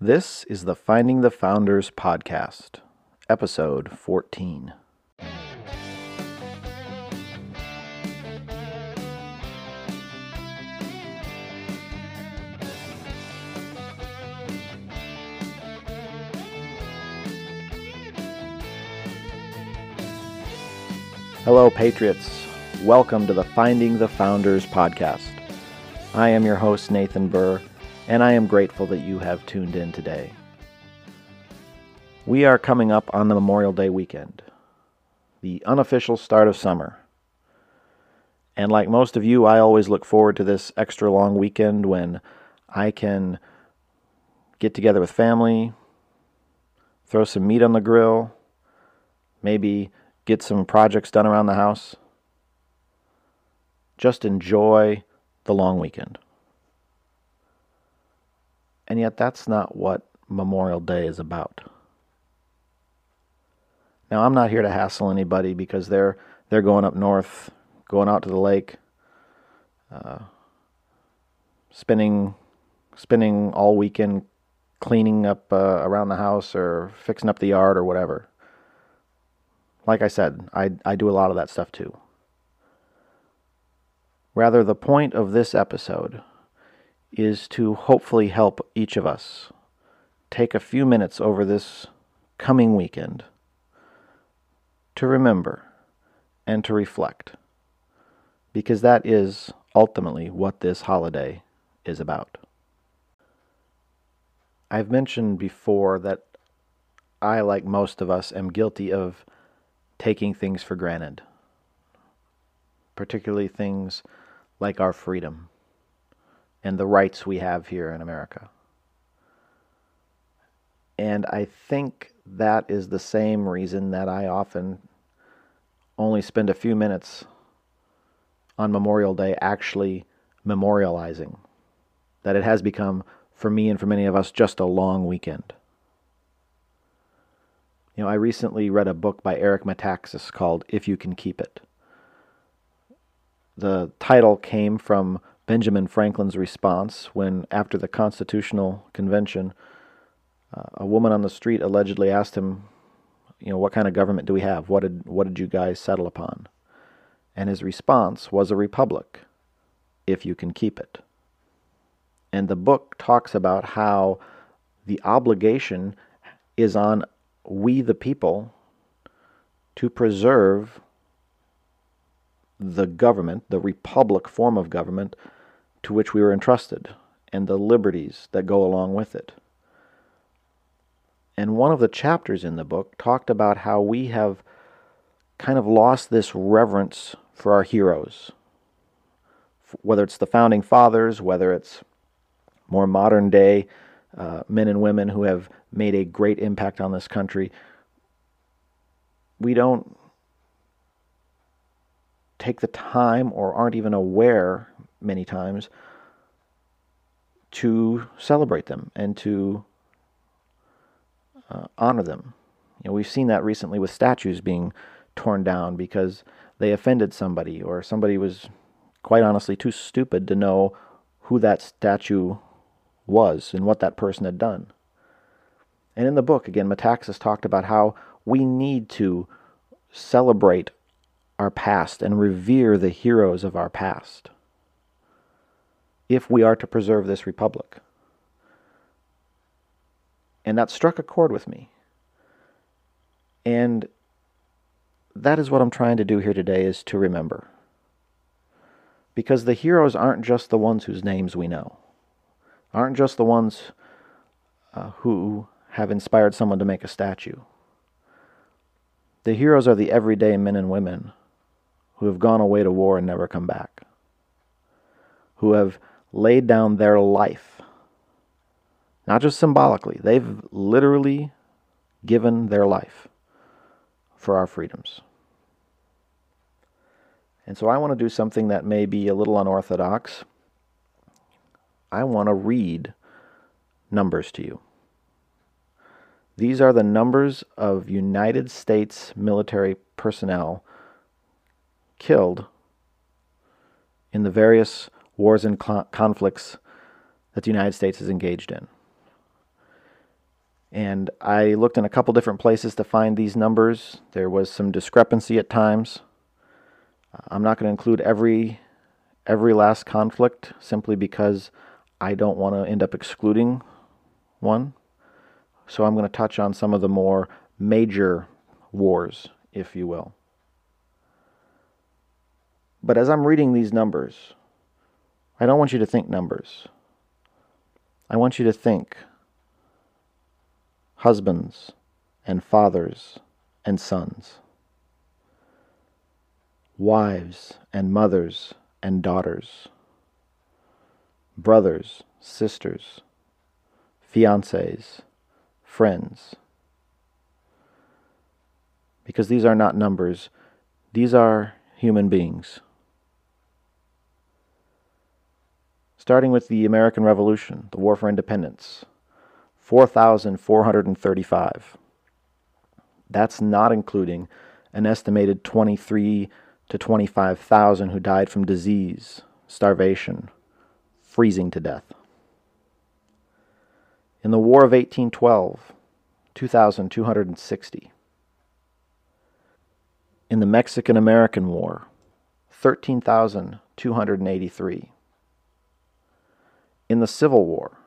This is the Finding the Founders podcast, episode 14. Hello, Patriots. Welcome to the Finding the Founders podcast. I am your host, Nathan Burr and I am grateful that you have tuned in today. We are coming up on the Memorial Day weekend, the unofficial start of summer. And like most of you, I always look forward to this extra long weekend when I can get together with family, throw some meat on the grill, maybe get some projects done around the house. Just enjoy the long weekend. And yet, that's not what Memorial Day is about. Now, I'm not here to hassle anybody because they're they're going up north, going out to the lake, uh, spending spending all weekend cleaning up uh, around the house or fixing up the yard or whatever. Like I said, I I do a lot of that stuff too. Rather, the point of this episode is to hopefully help each of us take a few minutes over this coming weekend to remember and to reflect, because that is ultimately what this holiday is about. I've mentioned before that I, like most of us, am guilty of taking things for granted, particularly things like our freedom and the rights we have here in America. And I think that is the same reason that I often only spend a few minutes on Memorial Day actually memorializing. That it has become, for me and for many of us, just a long weekend. You know, I recently read a book by Eric Metaxas called If You Can Keep It. The title came from Benjamin Franklin's response when, after the Constitutional Convention, uh, a woman on the street allegedly asked him, you know, what kind of government do we have? What did what did you guys settle upon? And his response was a republic, if you can keep it. And the book talks about how the obligation is on we the people to preserve the government, the republic form of government, to which we were entrusted and the liberties that go along with it. And one of the chapters in the book talked about how we have kind of lost this reverence for our heroes. Whether it's the founding fathers, whether it's more modern day uh, men and women who have made a great impact on this country, we don't take the time or aren't even aware many times to celebrate them and to uh, honor them. You know, we've seen that recently with statues being torn down because they offended somebody or somebody was quite honestly too stupid to know who that statue was and what that person had done. And in the book, again, Metaxas talked about how we need to celebrate our past and revere the heroes of our past if we are to preserve this republic. And that struck a chord with me. And that is what I'm trying to do here today is to remember. Because the heroes aren't just the ones whose names we know, aren't just the ones uh, who have inspired someone to make a statue. The heroes are the everyday men and women who have gone away to war and never come back, who have laid down their life. Not just symbolically, they've literally given their life for our freedoms. And so I want to do something that may be a little unorthodox. I want to read numbers to you. These are the numbers of United States military personnel killed in the various wars and conflicts that the United States is engaged in. And I looked in a couple different places to find these numbers. There was some discrepancy at times. I'm not going to include every every last conflict simply because I don't want to end up excluding one. So I'm going to touch on some of the more major wars, if you will. But as I'm reading these numbers, I don't want you to think numbers. I want you to think husbands and fathers and sons, wives and mothers and daughters, brothers, sisters, fiancés, friends. Because these are not numbers, these are human beings. Starting with the American Revolution, the War for Independence, 4,435. That's not including an estimated 23 to 25,000 who died from disease, starvation, freezing to death. In the War of 1812, 2,260. In the Mexican American War, 13,283. In the Civil War,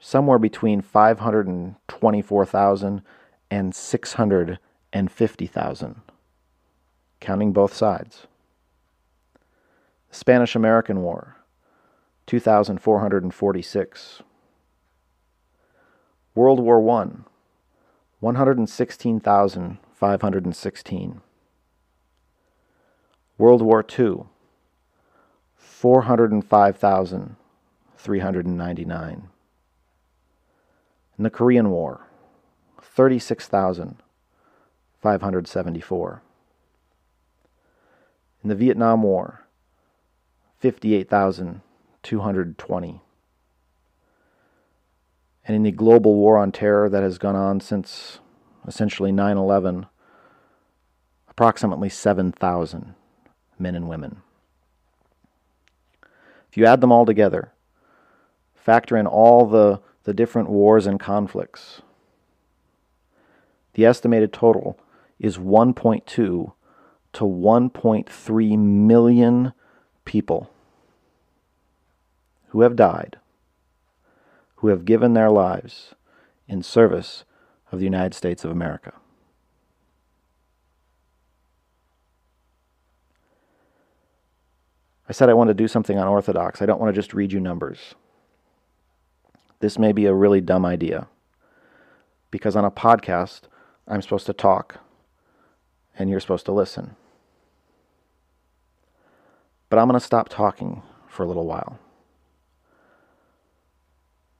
somewhere between 524,000 and 650,000, counting both sides. Spanish American War, 2,446. World War I, 116,516. World War II, 405,399. In the Korean War, 36,574. In the Vietnam War, 58,220. And in the global war on terror that has gone on since essentially 9 11, approximately 7,000 men and women. If you add them all together, factor in all the the different wars and conflicts. The estimated total is 1.2 to 1.3 million people who have died, who have given their lives in service of the United States of America. I said I want to do something unorthodox. I don't want to just read you numbers this may be a really dumb idea. Because on a podcast, I'm supposed to talk and you're supposed to listen. But I'm going to stop talking for a little while.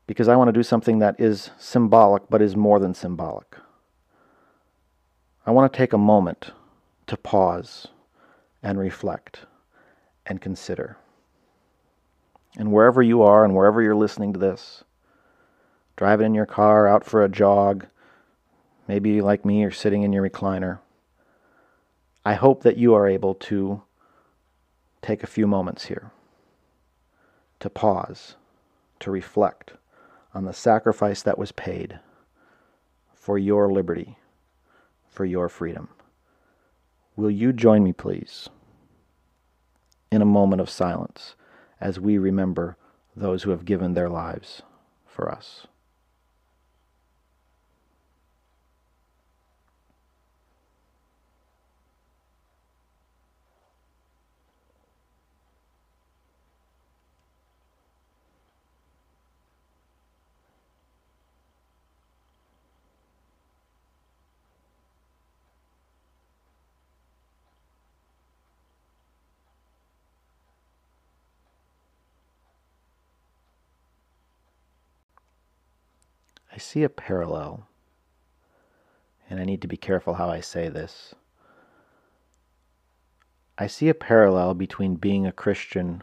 Because I want to do something that is symbolic but is more than symbolic. I want to take a moment to pause and reflect and consider. And wherever you are and wherever you're listening to this, driving in your car, out for a jog, maybe like me, you're sitting in your recliner. I hope that you are able to take a few moments here to pause, to reflect on the sacrifice that was paid for your liberty, for your freedom. Will you join me, please, in a moment of silence as we remember those who have given their lives for us? See a parallel, and I need to be careful how I say this. I see a parallel between being a Christian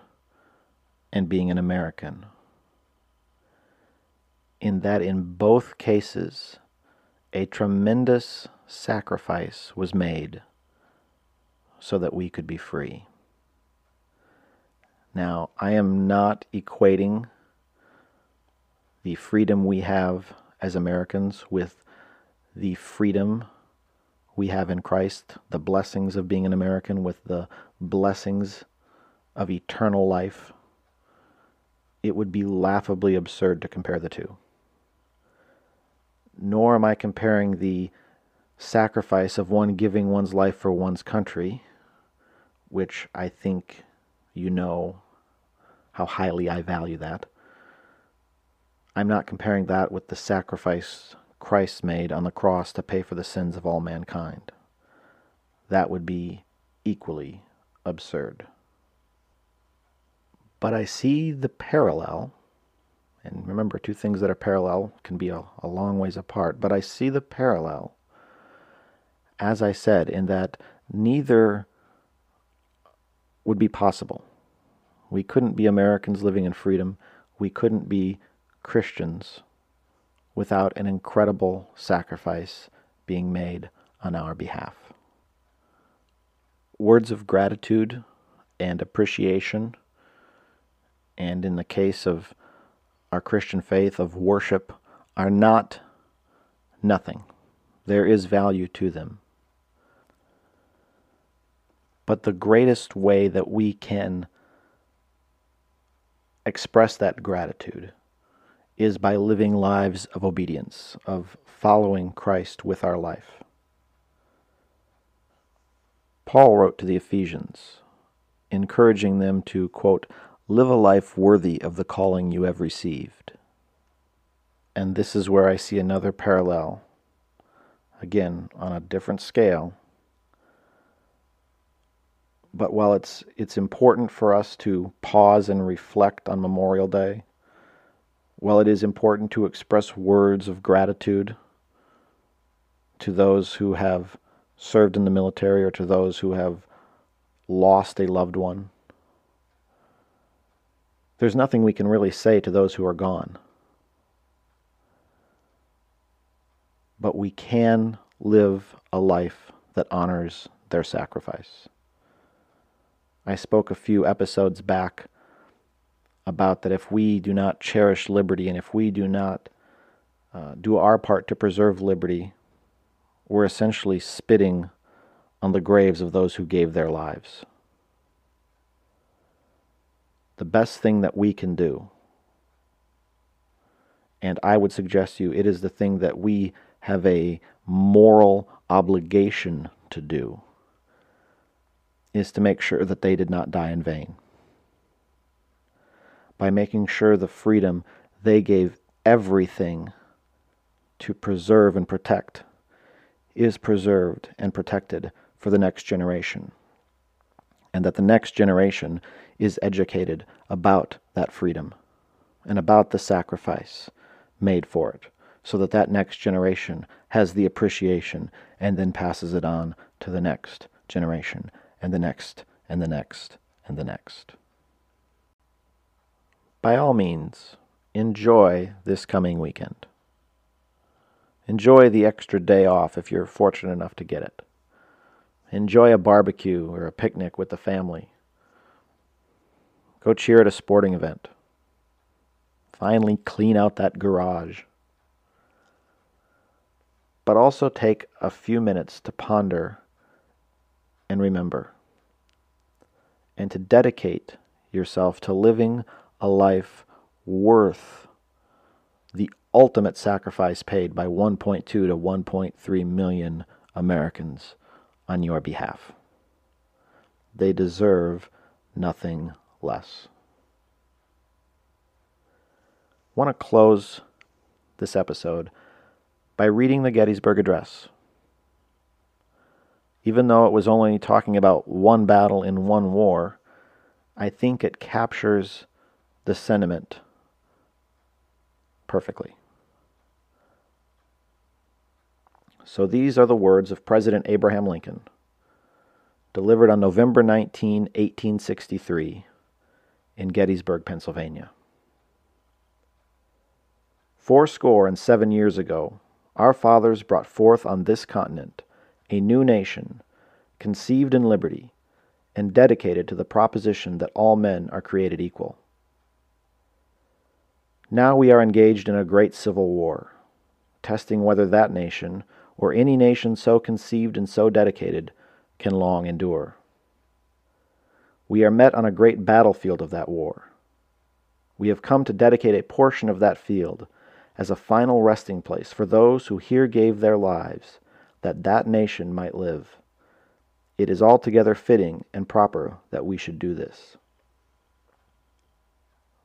and being an American. In that, in both cases, a tremendous sacrifice was made so that we could be free. Now, I am not equating the freedom we have as Americans with the freedom we have in Christ, the blessings of being an American, with the blessings of eternal life, it would be laughably absurd to compare the two. Nor am I comparing the sacrifice of one giving one's life for one's country, which I think you know how highly I value that. I'm not comparing that with the sacrifice Christ made on the cross to pay for the sins of all mankind. That would be equally absurd. But I see the parallel, and remember, two things that are parallel can be a, a long ways apart, but I see the parallel, as I said, in that neither would be possible. We couldn't be Americans living in freedom. We couldn't be Christians without an incredible sacrifice being made on our behalf. Words of gratitude and appreciation, and in the case of our Christian faith of worship, are not nothing. There is value to them. But the greatest way that we can express that gratitude is by living lives of obedience, of following Christ with our life. Paul wrote to the Ephesians, encouraging them to, quote, live a life worthy of the calling you have received. And this is where I see another parallel, again, on a different scale. But while it's, it's important for us to pause and reflect on Memorial Day, while it is important to express words of gratitude to those who have served in the military or to those who have lost a loved one, there's nothing we can really say to those who are gone. But we can live a life that honors their sacrifice. I spoke a few episodes back about that if we do not cherish liberty and if we do not uh, do our part to preserve liberty, we're essentially spitting on the graves of those who gave their lives. The best thing that we can do, and I would suggest to you it is the thing that we have a moral obligation to do, is to make sure that they did not die in vain by making sure the freedom they gave everything to preserve and protect is preserved and protected for the next generation. And that the next generation is educated about that freedom and about the sacrifice made for it, so that that next generation has the appreciation and then passes it on to the next generation and the next and the next and the next by all means, enjoy this coming weekend. Enjoy the extra day off if you're fortunate enough to get it. Enjoy a barbecue or a picnic with the family. Go cheer at a sporting event. Finally, clean out that garage. But also take a few minutes to ponder and remember, and to dedicate yourself to living a life worth the ultimate sacrifice paid by 1.2 to 1.3 million Americans on your behalf. They deserve nothing less. I want to close this episode by reading the Gettysburg Address. Even though it was only talking about one battle in one war, I think it captures the sentiment perfectly. So these are the words of President Abraham Lincoln, delivered on November 19, 1863, in Gettysburg, Pennsylvania. Fourscore and seven years ago, our fathers brought forth on this continent a new nation, conceived in liberty, and dedicated to the proposition that all men are created equal. Now we are engaged in a great civil war, testing whether that nation, or any nation so conceived and so dedicated, can long endure. We are met on a great battlefield of that war. We have come to dedicate a portion of that field as a final resting place for those who here gave their lives that that nation might live. It is altogether fitting and proper that we should do this.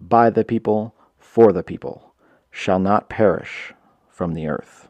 by the people, for the people, shall not perish from the earth.